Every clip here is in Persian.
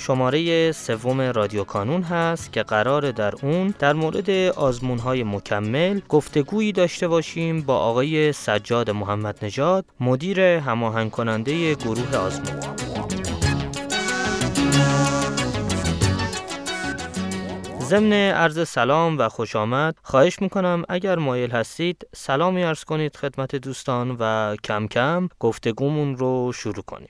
شماره سوم رادیو کانون هست که قرار در اون در مورد آزمون های مکمل گفتگویی داشته باشیم با آقای سجاد محمد نژاد مدیر هماهنگ کننده گروه آزمون. ضمن عرض سلام و خوش آمد خواهش می‌کنم اگر مایل هستید سلامی ارز کنید خدمت دوستان و کم کم گفتگومون رو شروع کنیم.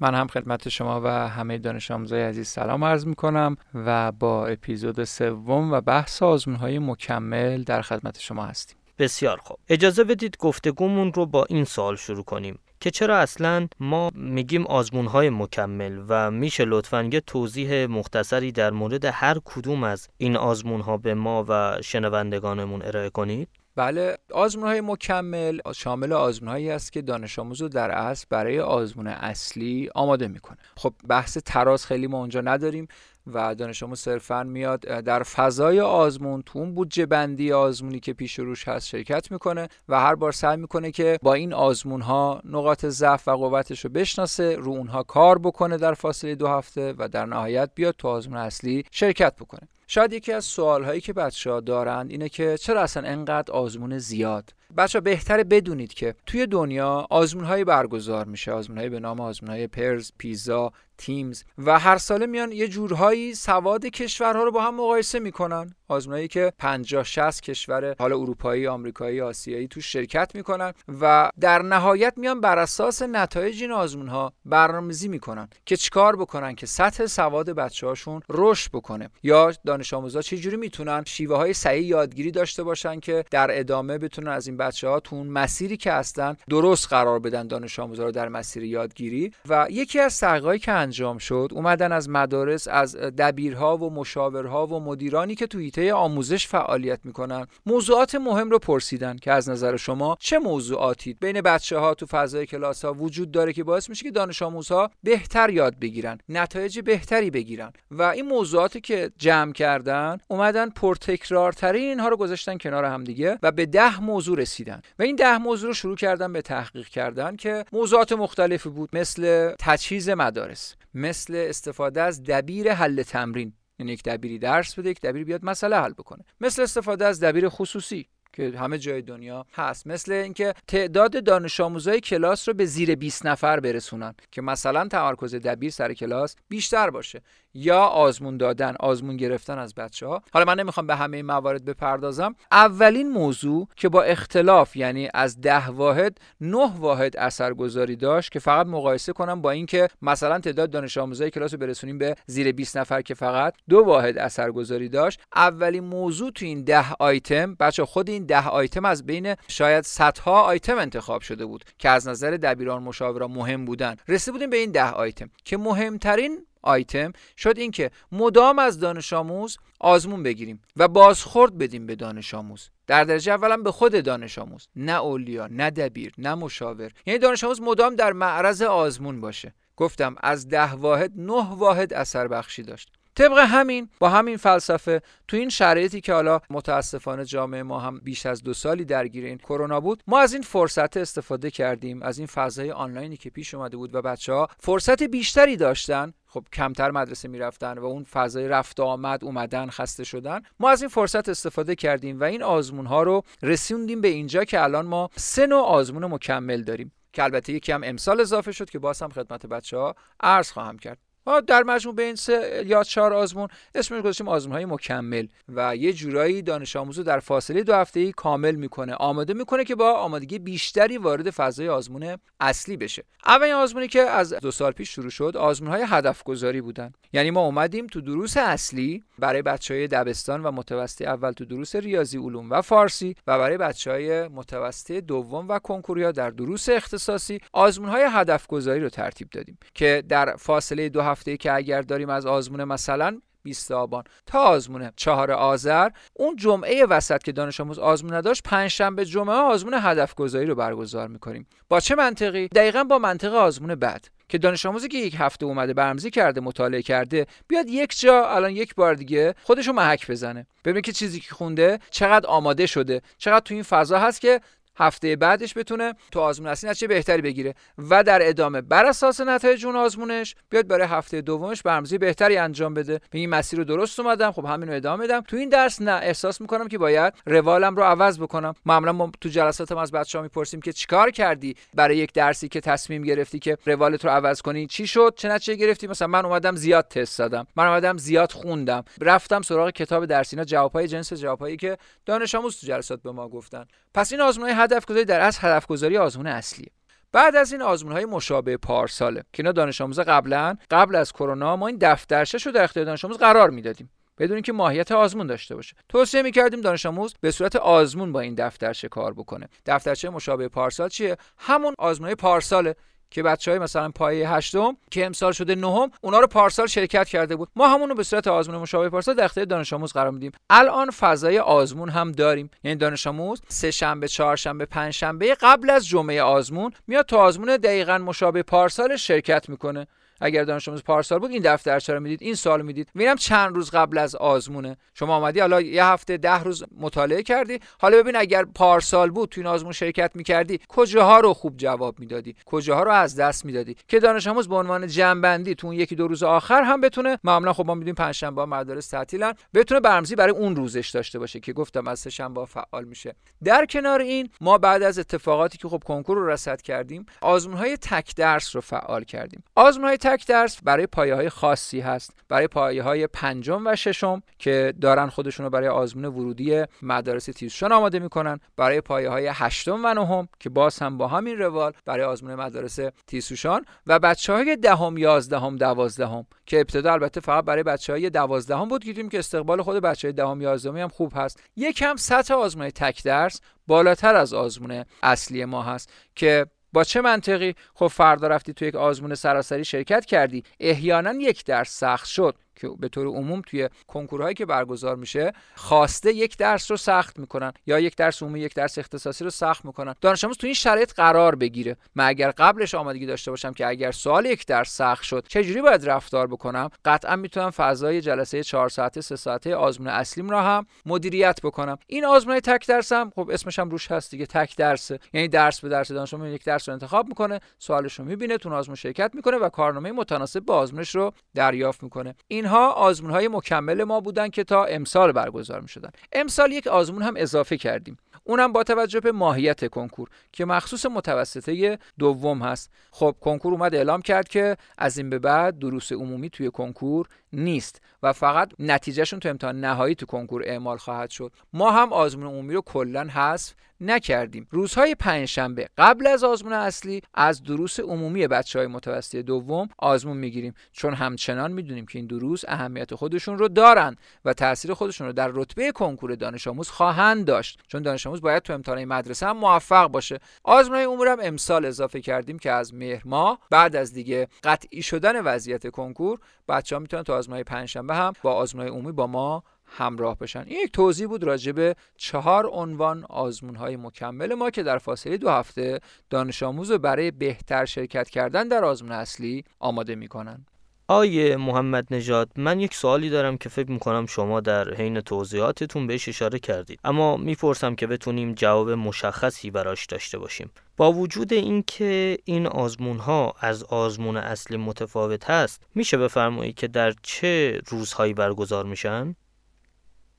من هم خدمت شما و همه دانش آموزای عزیز سلام عرض می کنم و با اپیزود سوم و بحث آزمون های مکمل در خدمت شما هستیم بسیار خوب اجازه بدید گفتگومون رو با این سوال شروع کنیم که چرا اصلا ما میگیم آزمون های مکمل و میشه لطفا یه توضیح مختصری در مورد هر کدوم از این آزمون ها به ما و شنوندگانمون ارائه کنید؟ بله آزمون های مکمل شامل آزمون هایی است که دانش آموز رو در اصل برای آزمون اصلی آماده می‌کنه. خب بحث تراز خیلی ما اونجا نداریم. و دانش آموز صرفا میاد. در فضای آزمون تو اون بودجه بندی آزمونی که پیش روش هست شرکت می‌کنه و هر بار سعی می‌کنه که با این آزمون ها نقاط ضعف و قوتش رو بشناسه رو اونها کار بکنه در فاصله دو هفته و در نهایت بیاد تو آزمون اصلی شرکت بکنه. شاید یکی از سوال هایی که بچه ها دارند اینه که چرا اصلا انقدر آزمون زیاد؟ بچه بهتره بدونید که توی دنیا آزمون برگزار میشه. آزمون به نام آزمون های پرز پیزا تیمز و هر ساله میان یه جورهایی سواد کشورها رو با هم مقایسه می‌کنن. آزمونایی که 50 60 کشور حالا اروپایی آمریکایی آسیایی تو شرکت می‌کنن و در نهایت میان بر اساس نتایج این آزمون ها برنامه‌ریزی می‌کنن که چیکار بکنن که سطح سواد بچه هاشون رشد بکنه. یا دانش آموزا چه جوری می‌تونن شیوه های صحیح یادگیری داشته باشن که در ادامه بتونن از این بچه ها تو مسیری که هستن درست قرار بدن دانش آموزا رو در مسیر یادگیری. و یکی از سعی‌هایی که انجام شد اومدن از مدارس از دبیرها و مشاورها و مدیرانی که تو آموزش فعالیت می‌کنن موضوعات مهم رو پرسیدن که از نظر شما چه موضوعاتی؟ بین بچه ها تو فضای کلاس ها وجود داره که باعث میشه که دانش آموزها بهتر یاد بگیرن نتایج بهتری بگیرن و این موضوعاتی که جمع کردن اومدن پرتکرارترین اینها رو گذاشتن کنار هم دیگه و به ده موضوع رسیدن و این ده موضوع رو شروع کردن به تحقیق کردن که موضوعات مختلفی بود مثل تجهیز مدارس. مثل استفاده از دبیر حل تمرین. یعنی یک دبیری درس بده یک دبیر بیاد مسئله حل بکنه. مثل استفاده از دبیر خصوصی. که همه جای دنیا هست. مثل اینکه تعداد دانش آموزای کلاس رو به زیر 20 نفر برسونن که مثلا تمرکز دبیر سر کلاس بیشتر باشه یا آزمون دادن آزمون گرفتن از بچه ها حالا من نمی‌خوام به همه این موارد بپردازم. اولین موضوع که با اختلاف یعنی از ده واحد نه واحد اثرگذاری داشت که فقط مقایسه کنم با اینکه مثلا تعداد دانش آموزای کلاس رو برسونیم به زیر 20 نفر که فقط دو واحد اثرگذاری داشت. اولین موضوع تو این ده آیتم بچه خود این ده آیتم از بین شاید صدها آیتم انتخاب شده بود که از نظر دبیران مشاوران مهم بودن. رسیده بودیم به این ده آیتم. که مهمترین آیتم شد اینکه مدام از دانش آموز آزمون بگیریم و بازخورد بدیم به دانش آموز. در درجه اولا به خود دانش آموز نه اولیا نه دبیر نه مشاور. یعنی دانش آموز مدام در معرض آزمون باشه. گفتم از ده واحد نه واحد اثر بخشی داشت. طبق همین با همین فلسفه تو این شرایطی که حالا متاسفانه جامعه ما هم بیش از دو سالی درگیر این کرونا بود ما از این فرصت استفاده کردیم از این فضای آنلاینی که پیش اومده بود و بچه ها فرصت بیشتری داشتن خب کمتر مدرسه می‌رفتن و اون فضای رفت آمد اومدن خسته شدن ما از این فرصت استفاده کردیم و این آزمون ها رو رسوندیم به اینجا که الان ما سه نوع آزمون مکمل داریم که البته یکی هم امسال اضافه شد که باز هم خدمت بچه ها عرض خواهم کرد. ما در مجموع بین سه یا چهار آزمون اسمش گذاشتیم آزمون های مکمل و یه جورایی دانش آموزو در فاصله دو هفته کامل می‌کنه. آماده می‌کنه که با آمادگی بیشتری وارد فضای آزمون اصلی بشه. اولین آزمونی که از دو سال پیش شروع شد آزمون های هدف گذاری بودن. یعنی ما اومدیم تو دروس اصلی برای بچه های دبستان و متوسط اول تو دروس ریاضی علوم و فارسی و برای بچه های متوسط دوم و کنکوریا در دروس اختصاصی آزمون های هدف گذاری رو ترتیب دادیم که در فاصله دو هفته که اگر داریم از آزمون مثلا 20 آبان. تا آزمون چهار آذر اون جمعه وسط که دانش آموز آزمون نداشت پنج شنبه جمعه آزمون هدف گذاری رو برگزار می‌کنیم. با چه منطقی؟ دقیقا با منطق آزمون بعد. که دانش آموزی که یک هفته اومده برمزی کرده مطالعه کرده بیاد یک جا الان یک بار دیگه خودشو محک بزنه. ببینه که چیزی که خونده چقدر آماده شده. چقدر تو این فضا هست که هفته بعدش بتونه تو آزمون اصلی نتیجه بهتری بگیره. و در ادامه بر اساس نتایج اون آزمونش بیاد برای هفته دومش برنامه‌ریزی بهتری انجام بده. این مسیر رو درست اومدم خب همین رو ادامه بدم. تو این درس نه احساس می‌کنم که باید روالم رو عوض بکنم. معمولا ما تو جلساتم از بچه‌ها می‌پرسیم که چیکار کردی برای یک درسی که تصمیم گرفتی که روالت رو عوض کنی؟ چی شد؟ چه نتیجه گرفتی؟ مثلا من اومدم زیاد تست دادم من اومدم زیاد خوندم. رفتم سراغ کتاب درسینا جوابهای جنس جوابهایی که دانش آموز تو جلسات به ما گفتن. پس این آزمون هدف گذاری در اصل هدف گذاری آزمون اصلیه. بعد از این آزمون های مشابه پارساله. که اینا دانش آموز قبلا قبل از کرونا ما این دفترچه رو در اختیار دانش آموز قرار می‌دادیم. بدون اینکه ماهیت آزمون داشته باشه. توصیه می‌کردیم دانش آموز به صورت آزمون با این دفترچه کار بکنه. دفترچه مشابه پارسال چیه؟ همون آزمون پارساله. که بچه های مثلا پایه هشتم که امسال شده نهم اونا رو پارسال شرکت کرده بود. ما همون رو به صورت آزمون مشابه پارسال در اختیار دانش آموز قرار میدیم. الان فضای آزمون هم داریم. یعنی دانش آموز سه شنبه چهارشنبه پنج شنبه قبل از جمعه آزمون میاد تو آزمون دقیقا مشابه پارسال شرکت می‌کنه. اگر دانش آموز پارسال بود این دفترچه رو می‌دید این سال می‌دید. میرم چند روز قبل از آزمونه. شما آمدی حالا یه هفته ده روز مطالعه کردی. حالا ببین اگر پارسال بود تو این آزمون شرکت می‌کردی کجاها رو خوب جواب می‌دادی؟ کجاها رو از دست می‌دادی؟ که دانش آموز به عنوان جنبندی تو اون یکی دو روز آخر هم بتونه معمولا خب ما می‌دونیم پنجشنبه مدارس تعطیلن بتونه برنامه‌ریزی برای اون روزش داشته باشه که گفتم از شنبه فعال میشه. در کنار این ما بعد از اتفاقاتی که خب کنکور رو رصد کردیم آزمون های تک درس رو فعال کردیم. آزمون های تک درس برای پایه های خاصی هست. برای پایه های پنجم و ششم که دارن خودشون رو برای آزمون ورودی مدارس تیزشون آماده می‌کنن. برای پایه های هشتم و نهم که باز هم با همین روال برای آزمون مدارس تیزشون و بچه های دهم یازدهم دوازدهم که ابتدا البته فقط برای بچه های دوازدهم بود دیدیم که استقبال خود بچه های دهم یازدهمی هم خوب هست. یکم سطح آزمون تک درس بالاتر از آزمون اصلی ما هست که با چه منطقی؟ خب فردا رفتی تو یک آزمون سراسری شرکت کردی. احیانا یک درس سخت شد. که به طور عموم توی کنکورهایی که برگزار میشه خواسته یک درس رو سخت می‌کنن یا یک درس عمومی یک درس اختصاصی رو سخت می‌کنن. دانش آموز تو این شرایط قرار بگیره. من اگر قبلش آمادگی داشته باشم که اگر سوال یک درس سخت شد چه جوری باید رفتار بکنم؟ قطعا می‌تونم فضای جلسه 4 ساعته 3 ساعته آزمون اصلیم را هم مدیریت بکنم. این آزمون تک درسم خب اسمش هم روش هست دیگه تک درسه. یعنی درس به درس دانش آموز یک درس رو انتخاب می‌کنه سوالش رو می‌بینه تو آزمون شرکت می‌کنه و کارنامه متناسب با آزمونش رو دریافت می‌کنه. اینها آزمون های مکمل ما بودن که تا امسال برگزار می شدن امسال یک آزمون هم اضافه کردیم. اونم با توجه به ماهیت کنکور که مخصوص متوسطه دوم هست. خب کنکور اومد اعلام کرد که از این به بعد دروس عمومی توی کنکور نیست و فقط نتیجهشون تو امتحان نهایی تو کنکور اعمال خواهد شد. ما هم آزمون عمومی رو کلا حذف نکردیم. روزهای پنجشنبه قبل از آزمون اصلی از دروس عمومی بچه های متوسطه دوم آزمون می‌گیریم. چون همچنان می‌دونیم که این دروس اهمیت خودشون رو دارن و تاثیر خودشون رو در رتبه کنکور دانش آموز خواهند داشت. چون دانش آموز باید تو امتحان مدرسه هم موفق باشه. آزمون عمومی هم امسال اضافه کردیم که از مهر ماه بعد از دیگه قطعی شدن وضعیت کنکور بچه ها می‌تونن تو آزمون پنجشنبه هم با آزمون عمومی با ما همراه بشن. این یک توضیح بود راجع به چهار عنوان آزمون های مکمل ما که در فاصله دو هفته دانش آموز رو برای بهتر شرکت کردن در آزمون اصلی آماده می‌کنن. آیه محمد نژاد من یک سوالی دارم که فکر می‌کنم شما در حین توضیحاتتون بهش اشاره کردید. اما می‌پرسم که بتونیم جواب مشخصی براش داشته باشیم. با وجود اینکه این آزمون ها از آزمون اصلی متفاوت هست میشه بفرمایید که در چه روزهایی برگزار میشن؟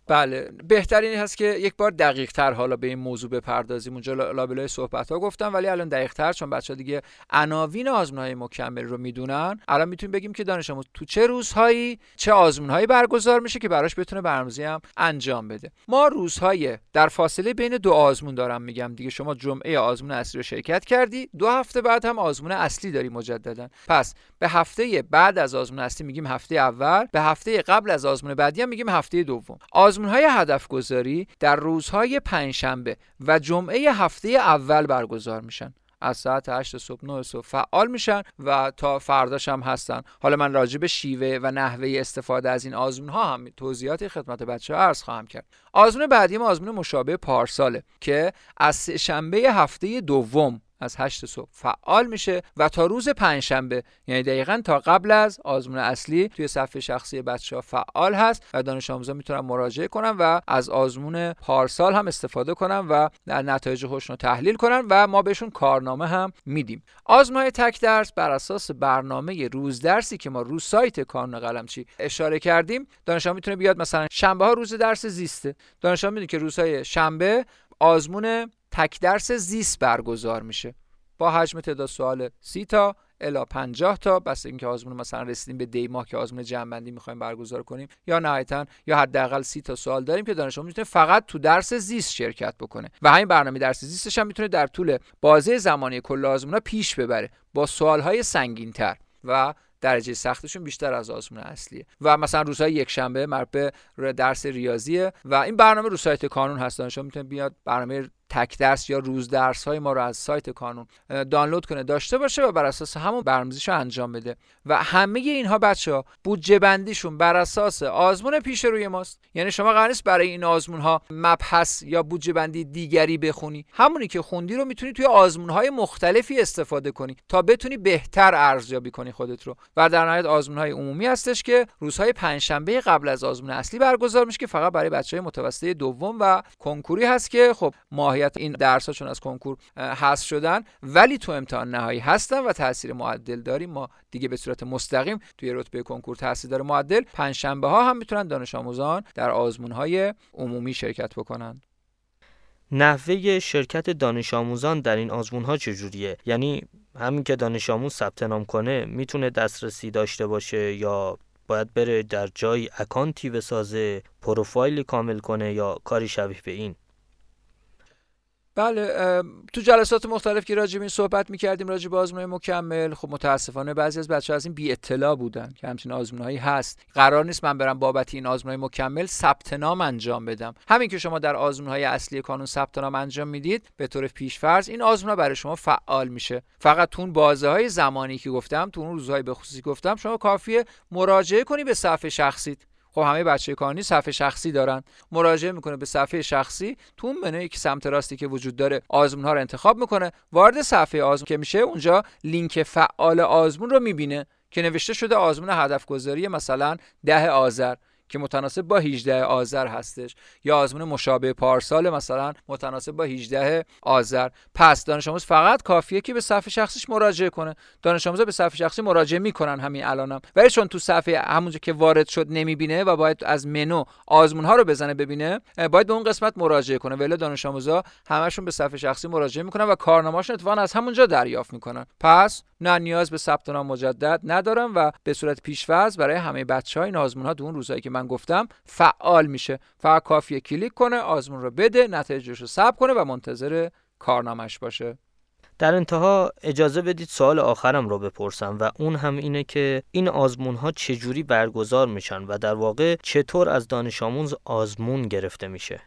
بله بهترین هست که یک بار دقیق تر حالا به این موضوع بپردازیم. اونجا لابلای صحبت ها گفتم ولی الان دقیق تر چون بچه دیگه عناوین آزمون های مکمل رو می‌دونن. الان می‌تونیم بگیم که دانش آموز تو چه روزهایی چه آزمون هایی برگزار میشه که براش بتونه برنامه‌ریزی هم انجام بده. ما روزهای در فاصله بین دو آزمون دارم میگم دیگه. شما جمعه آزمون اصلی رو شرکت کردی دو هفته بعد هم آزمون اصلی داری مجددا. پس به هفته بعد از آزمون اصلی میگیم هفته اول به هفته قبل از آزمون بعدی هم میگیم هفته دوم. آزمون های هدف گذاری در روزهای پنجشنبه و جمعه هفته اول برگزار میشن. از ساعت 8 صبح 9 صبح فعال میشن و تا فرداش هم هستن. حالا من راجع به شیوه و نحوه استفاده از این آزمون ها هم توضیحات خدمت بچه ها عرض خواهم کرد. آزمون بعدی ما آزمون مشابه پارساله که از شنبه هفته دوم از 8 صبح فعال میشه و تا روز پنجشنبه یعنی دقیقا تا قبل از آزمون اصلی توی صفحه شخصی بچه ها فعال هست و دانش آموزان می‌تونن مراجعه کنن و از آزمون پارسال هم استفاده کنن و نتایج خوشون رو تحلیل کنن و ما بهشون کارنامه هم میدیم. آزمون های تک درس بر اساس برنامه روز درسی که ما رو سایت کانون قلمچی اشاره کردیم. دانش می‌تونه بیاد مثلا شنبه ها روز درس زیسته. دانش می‌دونه که روزهای شنبه آزمون تک درس زیست برگزار میشه. با حجم تعداد سوال سی تا الا 50 تا بس اینکه آزمون مثلا رسیدیم به دی ماه که آزمون جنبندی می‌خوایم برگزار کنیم. یا نهایتا یا حداقل سی تا سوال داریم که دانش آموز می‌تونه فقط تو درس زیست شرکت بکنه. و همین برنامه درس زیستش هم می‌تونه در طول بازه زمانی کل آزمون پیش ببره. با سوال های سنگین تر و درجه سختشون بیشتر از آزمون اصلیه. و مثلا روزهای یک شنبه به درس ریاضیه و این برنامه رو سایت کانون هست. دانشجو می‌تونه بیاد برنامه تک درس یا روز درس های ما رو از سایت کانون دانلود کنه داشته باشه و بر اساس همون برنامه‌ریزیشو انجام بده. و همه اینها بچه ها بودجه بندیشون بر اساس آزمون پیش روی ماست. یعنی شما قرار نیست برای این آزمون ها مبحث یا بودجه بندی دیگری بخونی. همونی که خوندی رو می‌تونی توی آزمون های مختلفی استفاده کنی تا بتونی بهتر ارزیابی کنی خودت رو. و در نهایت آزمون های عمومی هستش که روزهای پنجشنبه قبل از آزمون اصلی برگزار میشه که فقط برای بچه های متوسطه دوم و کنکوری هست که خب ماهیت این درس چون از کنکور حذف شدن. ولی تو امتحان نهایی هستن و تاثیر معدل داریم. ما دیگه به صورت مستقیم توی رتبه کنکور تاثیر داره معدل پنجشنبه ها هم می‌تونن دانش آموزان در آزمون های عمومی شرکت بکنن. نحوه شرکت دانش آموزان در این آزمون ها چجوریه؟ یعنی همین که دانش آموز ثبت نام کنه می‌تونه دسترسی داشته باشه یا باید بره در جای اکانتی بسازه پروفایلی کامل کنه یا کاری شبیه به این؟ بله تو جلسات مختلف که راجع به این صحبت می‌کردیم راجع به آزمون مکمل خب متاسفانه بعضی از بچه از این بی اطلاع بودن که همچین آزمونهایی هست. قرار نیست من برم بابت این آزمون مکمل ثبت نام انجام بدم. همین که شما در آزمونهای اصلی کانون ثبت نام انجام می‌دید به طور پیشفرض این آزمون برای شما فعال میشه. فقط تو اون بازه های زمانی که گفتم تو اون روزهای به خصوصی گفتم شما کافیه مراجعه کنی به صفحه شخصیت. خب همه بچه کانی صفحه شخصی دارن. مراجعه می‌کنه به صفحه شخصی تو اون منوی که سمت راستی که وجود داره آزمون ها رو انتخاب می‌کنه. وارد صفحه آزمون که میشه اونجا لینک فعال آزمون رو می‌بینه که نوشته شده آزمون هدف گذاری مثلا ده آذر. که متناسب با 18 آذر هستش. یا آزمون مشابه پارسال مثلا متناسب با 18 آذر. پس دانش آموز فقط کافیه که به صفحه شخصیش مراجعه کنه. دانش آموزا به صفحه شخصی مراجعه می‌کنن همین الانم. ولی چون تو صفحه همونجا که وارد شد نمی‌بینه و باید از منو آزمون ها رو بزنه ببینه باید به اون قسمت مراجعه کنه. ولی دانش آموزا همشون به صفحه شخصی مراجعه می‌کنن و کارنامه‌شون اتفاقا از همونجا دریافت می‌کنن. پس نه نیاز به ثبت نام مجدد ندارم و به صورت پیش‌فرض برای همه بچه‌ها این آزمون ها دو روزایی که من گفتم فعال میشه. فقط کافیه کلیک کنه آزمون رو بده نتایجش رو ثبت کنه و منتظر کارنامش باشه. در انتها اجازه بدید سوال آخرم رو بپرسم و اون هم اینه که این آزمون ها چجوری برگزار میشن و در واقع چطور از دانش آموز آزمون گرفته میشه؟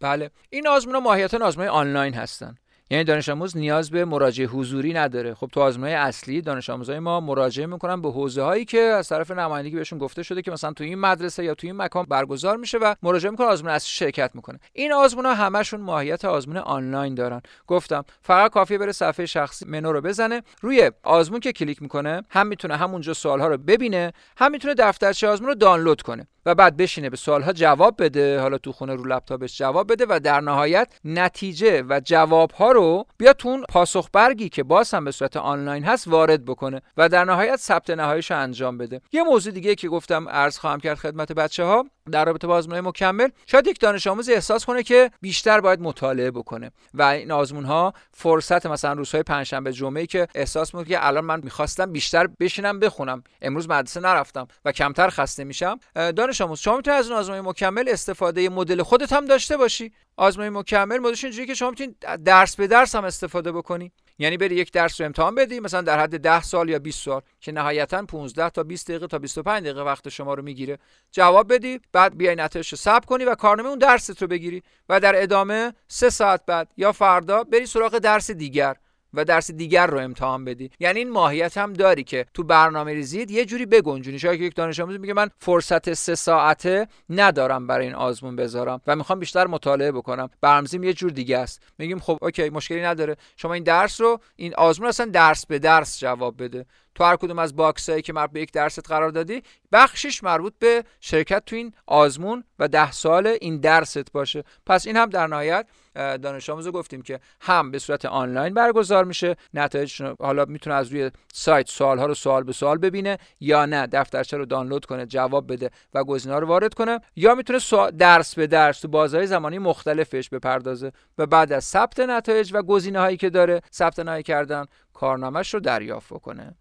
بله. این آزمون ها ماهیتا آزمون آنلاین هستن. یعنی دانش آموز نیاز به مراجعه حضوری نداره. خب تو آزمون اصلی دانش آموزای ما مراجعه می‌کنن به حوزه هایی که از طرف نمایندگی بهشون گفته شده که مثلا تو این مدرسه یا تو این مکان برگزار میشه و مراجعه می‌کنه آزمون اصلی شرکت می‌کنه. این آزمون ها همشون ماهیت آزمون آنلاین دارن. گفتم فقط کافیه بره صفحه شخصی منو رو بزنه. روی آزمون که کلیک می‌کنه هم می‌تونه همونجا سوال ها رو ببینه هم می‌تونه دفترچه آزمون رو دانلود کنه و بعد بشینه به سوال ها جواب بده. حالا تو خونه رو لپتاپش جواب بده و در نهایت نتیجه و جواب ها رو بیا تو اون پاسخ برگی که باز هم به صورت آنلاین هست وارد بکنه و در نهایت ثبت نهاییش انجام بده. یه موضوع دیگه که گفتم عرض خواهم کرد خدمت بچه ها در رابطه با آزمون مکمل شاید یک دانش آموز احساس کنه که بیشتر باید مطالعه بکنه. و این آزمون ها فرصت مثلا روزهای پنجشنبه جمعه که احساس می‌کنه که الان من می‌خواستم بیشتر بشینم بخونم. امروز مدرسه نرفتم و کمتر خسته میشم. دانش آموز شما می‌تونید از اون آزمون مکمل استفاده مدل خودت هم داشته باشی. آزمون مکمل مدلش اینجوریه که شما می‌تونید درس به درس هم استفاده بکنی. یعنی بری یک درس رو امتحان بدی مثلا در حد 10 سال یا 20 سال که نهایتا 15 تا 20 دقیقه تا 25 دقیقه وقت شما رو می‌گیره. جواب بدی بعد بیای نتایج رو ثبت کنی و کارنامه اون درست رو بگیری و در ادامه سه ساعت بعد یا فردا بری سراغ درس دیگر. و درس دیگر رو امتحان بدی. یعنی این ماهیت هم داری که تو برنامه ریزید یه جوری بگنجونی. شاید یک دانش آموز میگه من فرصت سه ساعته ندارم برای این آزمون بذارم و می‌خوام بیشتر مطالعه بکنم. برنامه‌ریزیم یه جور دیگه است. میگیم خب اوکی مشکلی نداره. شما این درس رو این آزمون اصلا درس به درس جواب بده. تو هر کدوم از باکسایی که مربوط به یک درست قرار دادی بخشش مربوط به شرکت تو این آزمون و ده سال این درست باشه. پس این هم در نهایت دانش آموز گفتیم که هم به صورت آنلاین برگزار میشه نتایج حالا می‌تونه از روی سایت سوال ها رو سوال به سوال ببینه یا نه. دفترچه رو دانلود کنه جواب بده و گزینه‌ها رو وارد کنه یا می‌تونه درس به درس تو بازهای زمانی مختلفش بپردازه و بعد از ثبت نتایج و گزینه هایی که داره ثبت نهایی کردن کارنامهش رو دریافت کنه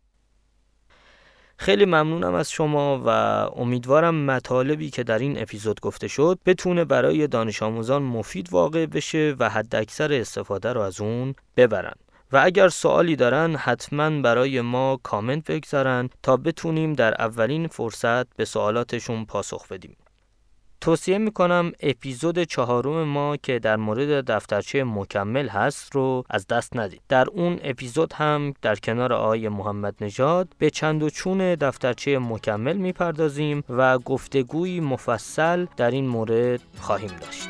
خیلی ممنونم از شما و امیدوارم مطالبی که در این اپیزود گفته شد بتونه برای دانش آموزان مفید واقع بشه و حد اکثر استفاده رو از اون ببرن. و اگر سوالی دارن حتما برای ما کامنت بگذارن تا بتونیم در اولین فرصت به سوالاتشون پاسخ بدیم. توصیه می‌کنم اپیزود چهارم ما که در مورد دفترچه مکمل هست رو از دست ندید. در اون اپیزود هم در کنار آقای محمد نژاد به چند و چون دفترچه مکمل می‌پردازیم و گفتگوی مفصل در این مورد خواهیم داشت.